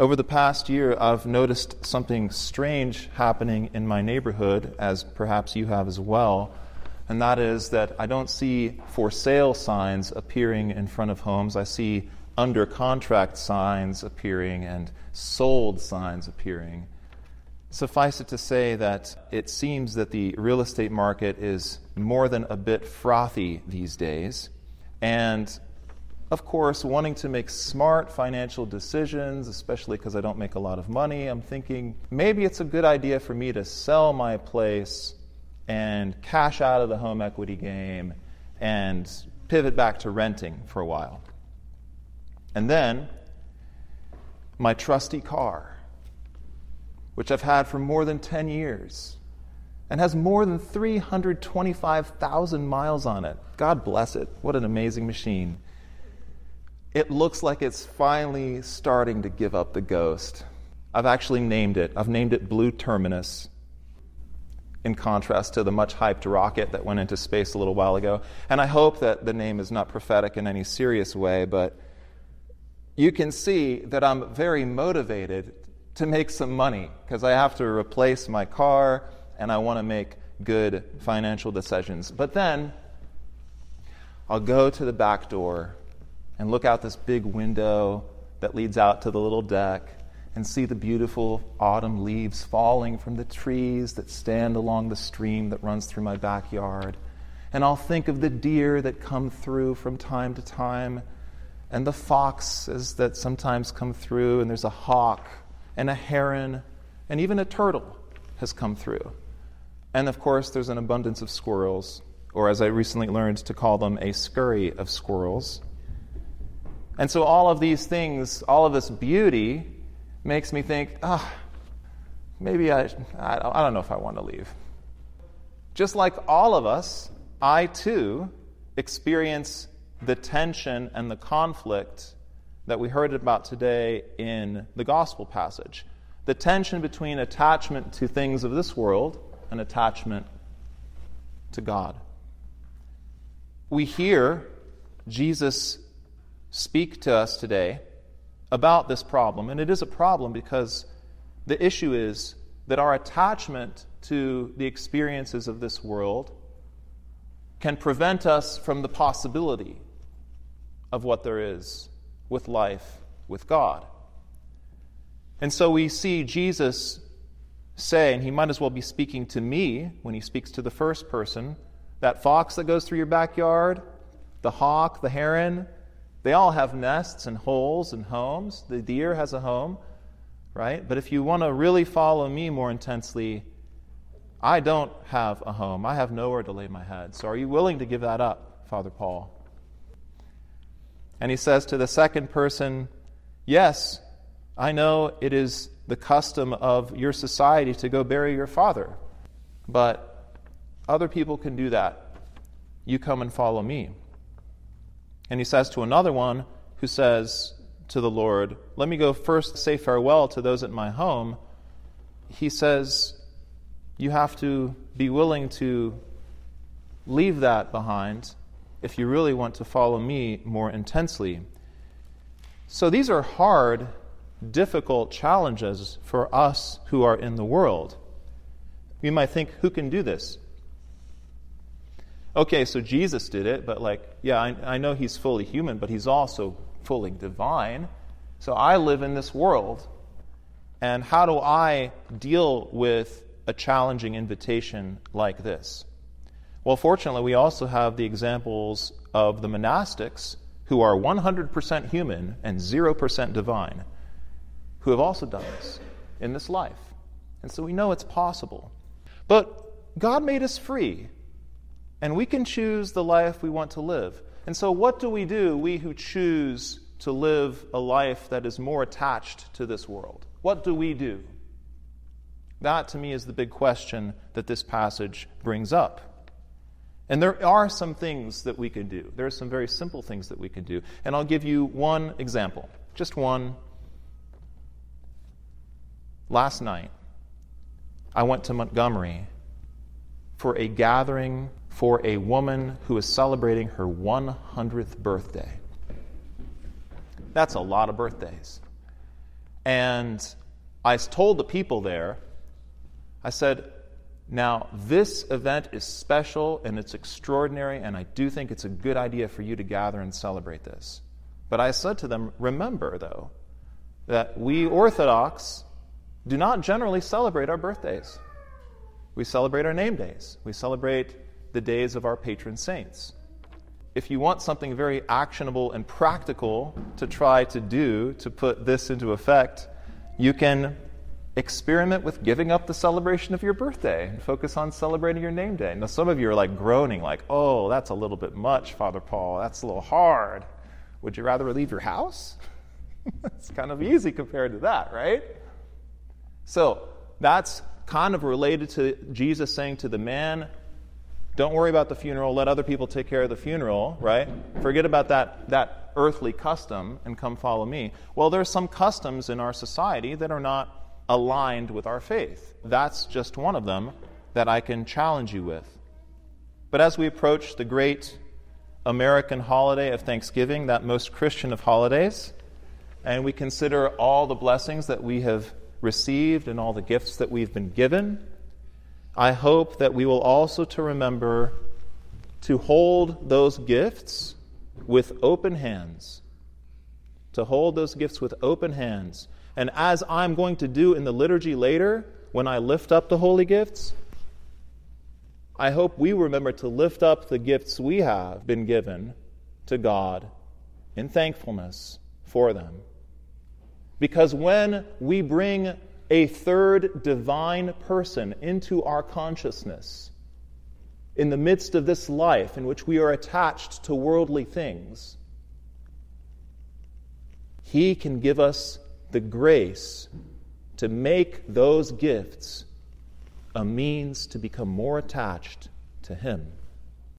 Over the past year, I've noticed something strange happening in my neighborhood, as perhaps you have as well, and that is that I don't see for sale signs appearing in front of homes. I see under contract signs appearing and sold signs appearing. Suffice it to say that it seems that the real estate market is more than a bit frothy these days. And of course, wanting to make smart financial decisions, especially because I don't make a lot of money, I'm thinking maybe it's a good idea for me to sell my place and cash out of the home equity game and pivot back to renting for a while. And then my trusty car, which I've had for more than 10 years and has more than 325,000 miles on it. God bless it. What an amazing machine it looks like it's finally starting to give up the ghost. I've actually named it. I've named it Blue Terminus, in contrast to the much hyped rocket that went into space a little while ago. And I hope that the name is not prophetic in any serious way, but you can see that I'm very motivated to make some money because I have to replace my car and I want to make good financial decisions. But then I'll go to the back door and look out this big window that leads out to the little deck and see the beautiful autumn leaves falling from the trees that stand along the stream that runs through my backyard. And I'll think of the deer that come through from time to time, and the foxes that sometimes come through, and there's a hawk and a heron, and even a turtle has come through. And of course, there's an abundance of squirrels, or as I recently learned to call them, a scurry of squirrels. And so all of these things, all of this beauty, makes me think, ah, oh, maybe I, I don't know if I want to leave. Just like all of us, I too experience the tension and the conflict that we heard about today in the gospel passage. The tension between attachment to things of this world and attachment to God. We hear Jesus speak to us today about this problem. And it is a problem because the issue is that our attachment to the experiences of this world can prevent us from the possibility of what there is with life with God. And so we see Jesus say, and he might as well be speaking to me when he speaks to the first person, that fox that goes through your backyard, the hawk, the heron, they all have nests and holes and homes. The deer has a home, right? But if you want to really follow me more intensely, I don't have a home. I have nowhere to lay my head. So are you willing to give that up, Father Paul? And he says to the second person, Yes, I know it is the custom of your society to go bury your father, but other people can do that. You come and follow me. And he says to another one who says to the Lord, Let me go first say farewell to those at my home. He says, You have to be willing to leave that behind if you really want to follow me more intensely. So these are hard, difficult challenges for us who are in the world. You might think, who can do this? Okay, so Jesus did it, but like, yeah, I, I know he's fully human, but he's also fully divine. So I live in this world. And how do I deal with a challenging invitation like this? Well, fortunately, we also have the examples of the monastics who are 100% human and 0% divine, who have also done this in this life. And so we know it's possible. But God made us free. And we can choose the life we want to live. And so, what do we do, we who choose to live a life that is more attached to this world? What do we do? That, to me, is the big question that this passage brings up. And there are some things that we can do. There are some very simple things that we can do. And I'll give you one example, just one. Last night, I went to Montgomery for a gathering for a woman who is celebrating her 100th birthday. That's a lot of birthdays. And I told the people there, I said, now, this event is special and it's extraordinary, and I do think it's a good idea for you to gather and celebrate this. But I said to them, remember, though, that we Orthodox do not generally celebrate our birthdays. We celebrate our name days, we celebrate the days of our patron saints. If you want something very actionable and practical to try to do to put this into effect, you can experiment with giving up the celebration of your birthday and focus on celebrating your name day. Now, some of you are like groaning, like, oh, that's a little bit much, Father Paul. That's a little hard. Would you rather leave your house? it's kind of easy compared to that, right? So, that's kind of related to Jesus saying to the man, don't worry about the funeral, let other people take care of the funeral, right? Forget about that, that earthly custom and come follow me. Well, there's some customs in our society that are not aligned with our faith. That's just one of them that I can challenge you with. But as we approach the great American holiday of Thanksgiving, that most Christian of holidays, and we consider all the blessings that we have received and all the gifts that we've been given, I hope that we will also to remember to hold those gifts with open hands. To hold those gifts with open hands and as I'm going to do in the liturgy later, when I lift up the holy gifts, I hope we remember to lift up the gifts we have been given to God in thankfulness for them. Because when we bring a third divine person into our consciousness, in the midst of this life in which we are attached to worldly things, he can give us the grace to make those gifts a means to become more attached to Him.